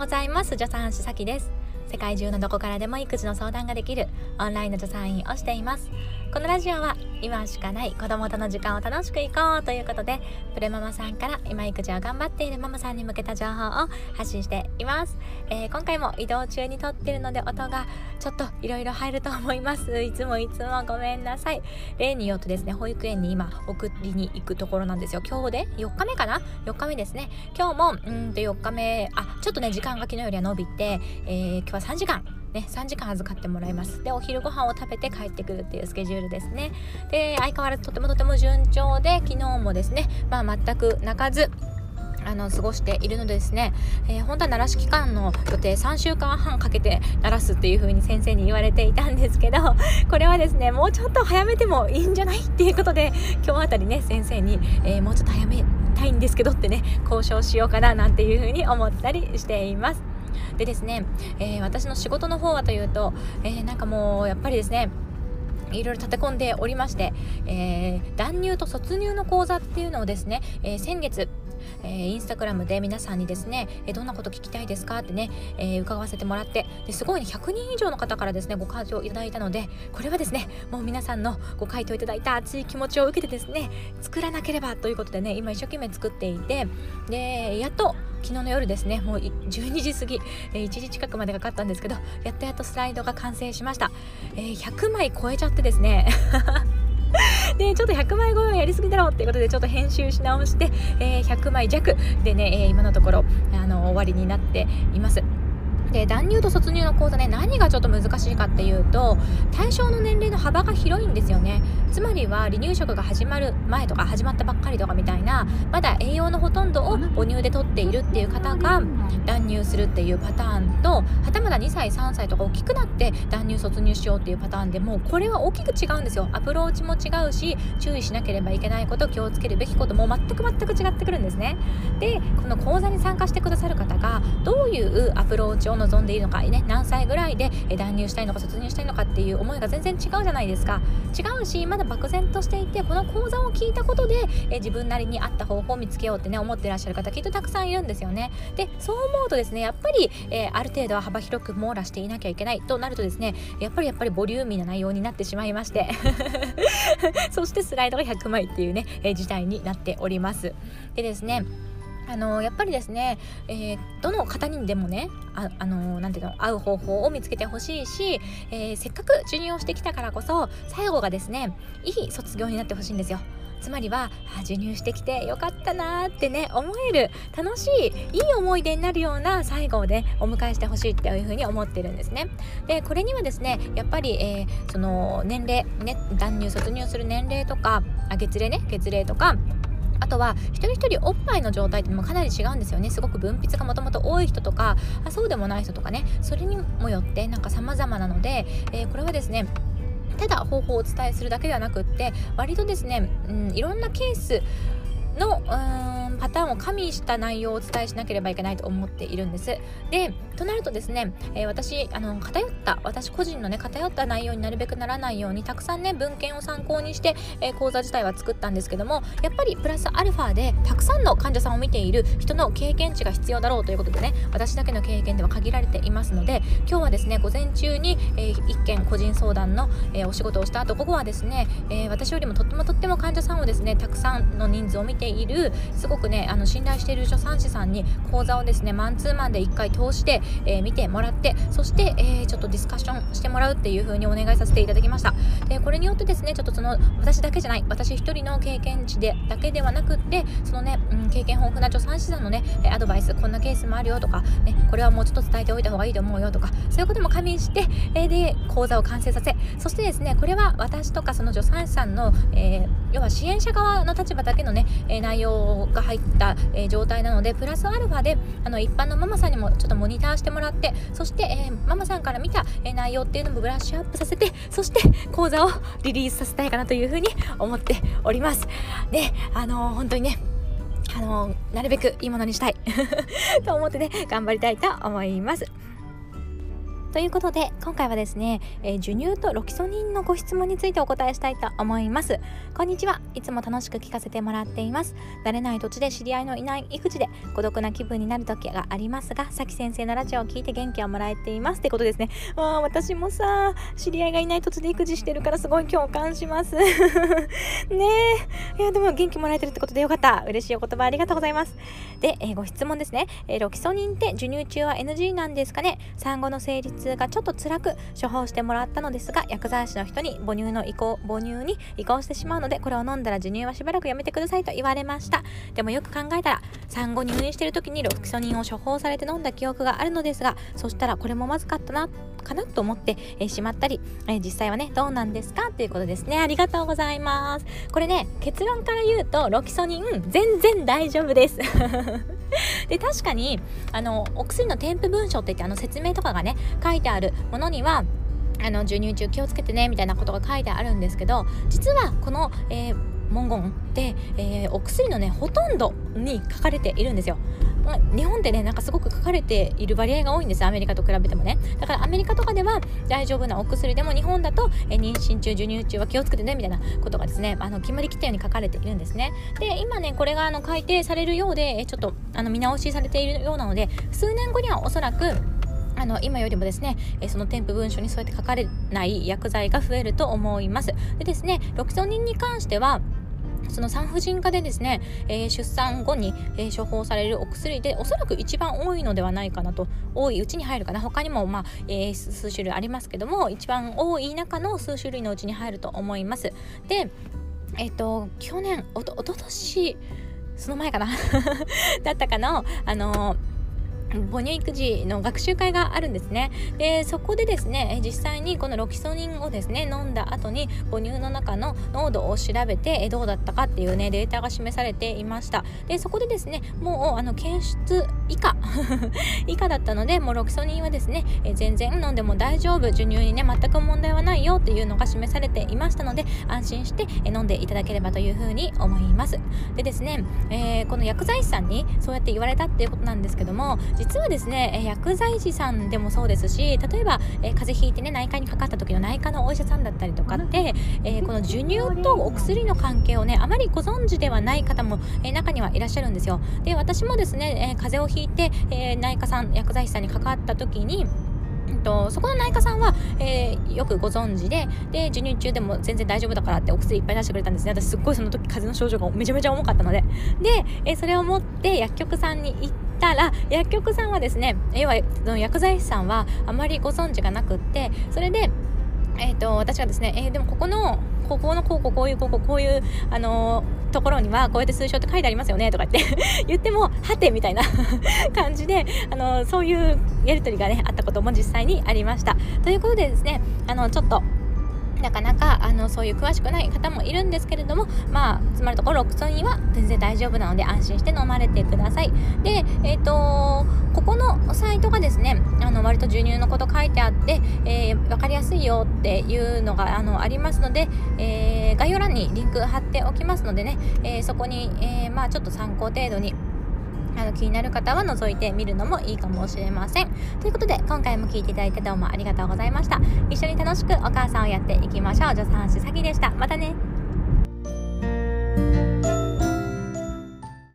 ございます。助産師さきです。世界中のどこからでも育児の相談ができるオンラインの助産院をしています。このラジオは今しかない子供との時間を楽しくいこうということでプレママさんから今育児を頑張っているママさんに向けた情報を発信しています、えー、今回も移動中に撮ってるので音がちょっといろいろ入ると思います。いつもいつもごめんなさい。例によってですね保育園に今送りに行くところなんですよ。今日で？4日目かな？4日目ですね。今日もうんと4日目あちょっとね時間が昨日よりは伸びて、えー、今日は3時間ね、3時間預かってもらいます。でお昼ご飯を食べて帰ってくるっていうスケジュールですね。で相変わらずとてもとても順調で昨日もですね、まあ、全く泣かずあの過ごしているのでですね、えー、本当は鳴らし期間の予定3週間半かけて鳴らすっていう風に先生に言われていたんですけど これはですねもうちょっと早めてもいいんじゃないっていうことで今日あたりね先生に、えー、もうちょっと早めたいんですけどってね交渉しようかななんていう風に思ったりしています。でですね、えー、私の仕事の方はというと、えー、なんかもうやっぱりですねいろいろ立て込んでおりまして、えー、断乳と卒乳の講座っていうのをですね、えー、先月えー、インスタグラムで皆さんにですね、えー、どんなこと聞きたいですかってね、えー、伺わせてもらってですごいね100人以上の方からですねご回答いただいたのでこれはですねもう皆さんのご回答いただいた熱い気持ちを受けてですね作らなければということでね今一生懸命作っていてでやっと昨日の夜ですねもう12時過ぎ、えー、1時近くまでかかったんですけどやっとやっとスライドが完成しました、えー、100枚超えちゃってですね でちょっと100枚超えはやりすぎだろうっていうことでちょっと編集し直して、えー、100枚弱でね、え今のところあの終わりになっています。で断乳と卒乳の講座ね何がちょっと難しいかっていうと対象の年齢の幅が広いんですよねつまりは離乳食が始まる前とか始まったばっかりとかみたいなまだ栄養のほとんどを母乳で取っているっていう方が断乳するっていうパターンとはたまた2歳3歳とか大きくなって断乳卒乳しようっていうパターンでもうこれは大きく違うんですよ。アプローチも違うし注意しなければいけないこと気をつけるべきことも全く全く違ってくるんですね。でこの講座に参加してくださる方がどういうアプローチを望んでいるのか、ね、何歳ぐらいで断乳したいのか卒乳したいのかっていう思いが全然違うじゃないですか。違うしまだ漠然としていてこの講座を聞いたことでえ自分なりに合った方法を見つけようってね思ってらっしゃる方きっとたくさんいるんですよね。でそう思うとですねやっぱり、えー、ある程度は幅広く網羅していなきゃいけないとなるとですねやっぱりやっぱりボリューミーな内容になってしまいまして。そしてスライドが100枚っていうね、えー、事態になっております。でですねあのやっぱりですね、えー、どの方にでもねああのなんていうの合う方法を見つけてほしいし、えー、せっかく授乳をしてきたからこそ最後がですねいい卒業になってほしいんですよ。つまりは授乳してきてよかったなーってね思える楽しいいい思い出になるような最後をねお迎えしてほしいっていうふうに思ってるんですね。でこれにはですねやっぱり、えー、その年齢ね断乳卒乳する年齢とかあ月齢ね月齢とかあとは一人一人おっぱいの状態ってもかなり違うんですよね。すごく分泌がもともと多い人とかあそうでもない人とかね。それにもよってなんか様々なので、えー、これはですねただ方法をお伝えするだけではなくって割とですね、うん、いろんなケースのうんパターンを加味した内容をお伝えしなければいけないと思っているんです。でとなるとですね、えー、私あの偏った私個人のね偏った内容になるべくならないようにたくさんね文献を参考にして、えー、講座自体は作ったんですけどもやっぱりプラスアルファでたくさんの患者さんを見ている人の経験値が必要だろうということでね私だけの経験では限られていますので今日はですね午前中に、えー、一件個人相談の、えお仕事をした後午後はですね、え私よりもとってもとっても患者さんをですねたくさんの人数を見ているすごくねあの信頼している助産師さんに講座をですねマンツーマンで1回通して、えー、見てもらってそして、えー、ちょっとディスカッションしてもらうっていう風にお願いさせていただきました。でこれによってですねちょっとその私だけじゃない私一人の経験値でだけではなくってそのね、うん、経験豊富な助産師さんのねアドバイスこんなケースもあるよとか、ね、これはもうちょっと伝えておいた方がいいと思うよとかそういうことも加味して、えー、で講座を完成させそしてですねこれは私とかその助産師さんの、えー、要は支援者側の立場だけのね、え内容が入った、え状態なのでプラスアルファであの一般のママさんにもちょっとモニターしてもらってそして、えー、ママさんから見た、え内容っていうのもブラッシュアップさせてそして講座をリリースさせたいかなというふうに思っております。であのー、本当にねあのー、なるべくいいものにしたい。と思ってね頑張りたいと思います。ということで今回はですね、えー、授乳とロキソニンのご質問についてお答えしたいと思います。こんにちは。いつも楽しく聞かせてもらっています。慣れない土地で知り合いのいない育児で孤独な気分になる時がありますがさき先生のラジオを聞いて元気をもらえていますってことですね。あ私もさ知り合いがいない土地で育児してるからすごい共感します。ねえ。いやでも元気もらえてるってことでよかった。嬉しいお言葉ありがとうございます。で、えー、ご質問ですね、えー、ロキソニンって授乳中は NG なんですかね？産後の生理痛がちょっと辛く処方してもらったのですが薬剤師の人に母乳の移行母乳に移行してしまうのでこれを飲んだら授乳はしばらくやめてくださいと言われました。でもよく考えたら産後入院してる時にロキソニンを処方されて飲んだ記憶があるのですがそしたらこれもまずかったなかなと思って、え、しまったり、え、実際はねどうなんですかっていうことですね。ありがとうございます。これね結論から言うとロキソニン全然大丈夫です。で確かにあのお薬の添付文書って言ってあの説明とかがね書いてあるものにはあの授乳中気をつけてねみたいなことが書いてあるんですけど実はこの、えー、文言って、えー、お薬のねほとんどに書かれているんですよ。ま日本ってねなんかすごく書かれている割合が多いんですアメリカと比べてもね。だからアメリカとかでは大丈夫なお薬でも日本だと、え妊娠中授乳中は気をつけてねみたいなことがですねあの決まりきったように書かれているんですね。で今ねこれがあの改定されるようでえちょっとあの見直しされているようなので数年後にはおそらくあの今よりもですね、えその添付文書にそうやって書かれない薬剤が増えると思います。でですねロキソニンに関してはその産婦人科でですね、えー、出産後に、えー、処方されるお薬でおそらく一番多いのではないかなと多いうちに入るかな。他にも、まあえー、数種類ありますけども一番多い中の数種類のうちに入ると思います。でえっ、と去年おとおととしその前かな？だったかのあのー母乳育児の学習会があるんですね。でそこでですね実際にこのロキソニンをですね飲んだ後に母乳の中の濃度を調べてどうだったかっていうねデータが示されていました。でそこでですねもうあの検出以下 以下だったのでもうロキソニンはですね全然飲んでも大丈夫授乳にね全く問題はないよっていうのが示されていましたので安心して飲んでいただければというふうに思います。でですね、えー、この薬剤師さんにそうやって言われたっていうことなんですけども実はですね薬剤師さんでもそうですし例えば、えー、風邪ひいてね内科にかかった時の内科のお医者さんだったりとかって、えー、この授乳とお薬の関係をねあまりご存知ではない方も、えー、中にはいらっしゃるんですよ。で私もですね、え風邪をひいて、え内科さん薬剤師さんにかかった時にとそこの内科さんは、えー、よくご存知でで授乳中でも全然大丈夫だからってお薬いっぱい出してくれたんですね。私すっごいその時風邪の症状がめちゃめちゃ重かったので。で、えー、それを持って薬局さんに行ったら薬局さんはですね要は薬剤師さんはあまりご存知がなくってそれでえーと、私はですね、えー、でもここのここのこうこうこういうこうこうこういう、あのー、ところにはこうやって数章って書いてありますよねとか言って 言ってもはてみたいな 感じで、あのー、そういうやり取りがねあったことも実際にありました。ということでですねあのちょっとなかなかあのそういう詳しくない方もいるんですけれどもまあつまるところロクソニンは全然大丈夫なので安心して飲まれてください。でえっ、ー、とここのサイトがですねあの割と授乳のこと書いてあって、えー、分かりやすいよっていうのがあのありますので、えー、概要欄にリンク貼っておきますのでね、え、そこに、えまあちょっと参考程度にあの気になる方は覗いてみるのもいいかもしれません。ということで今回も聴いていただいてどうもありがとうございました。一緒に楽しくお母さんをやっていきましょう。助産師さぎでした。またね。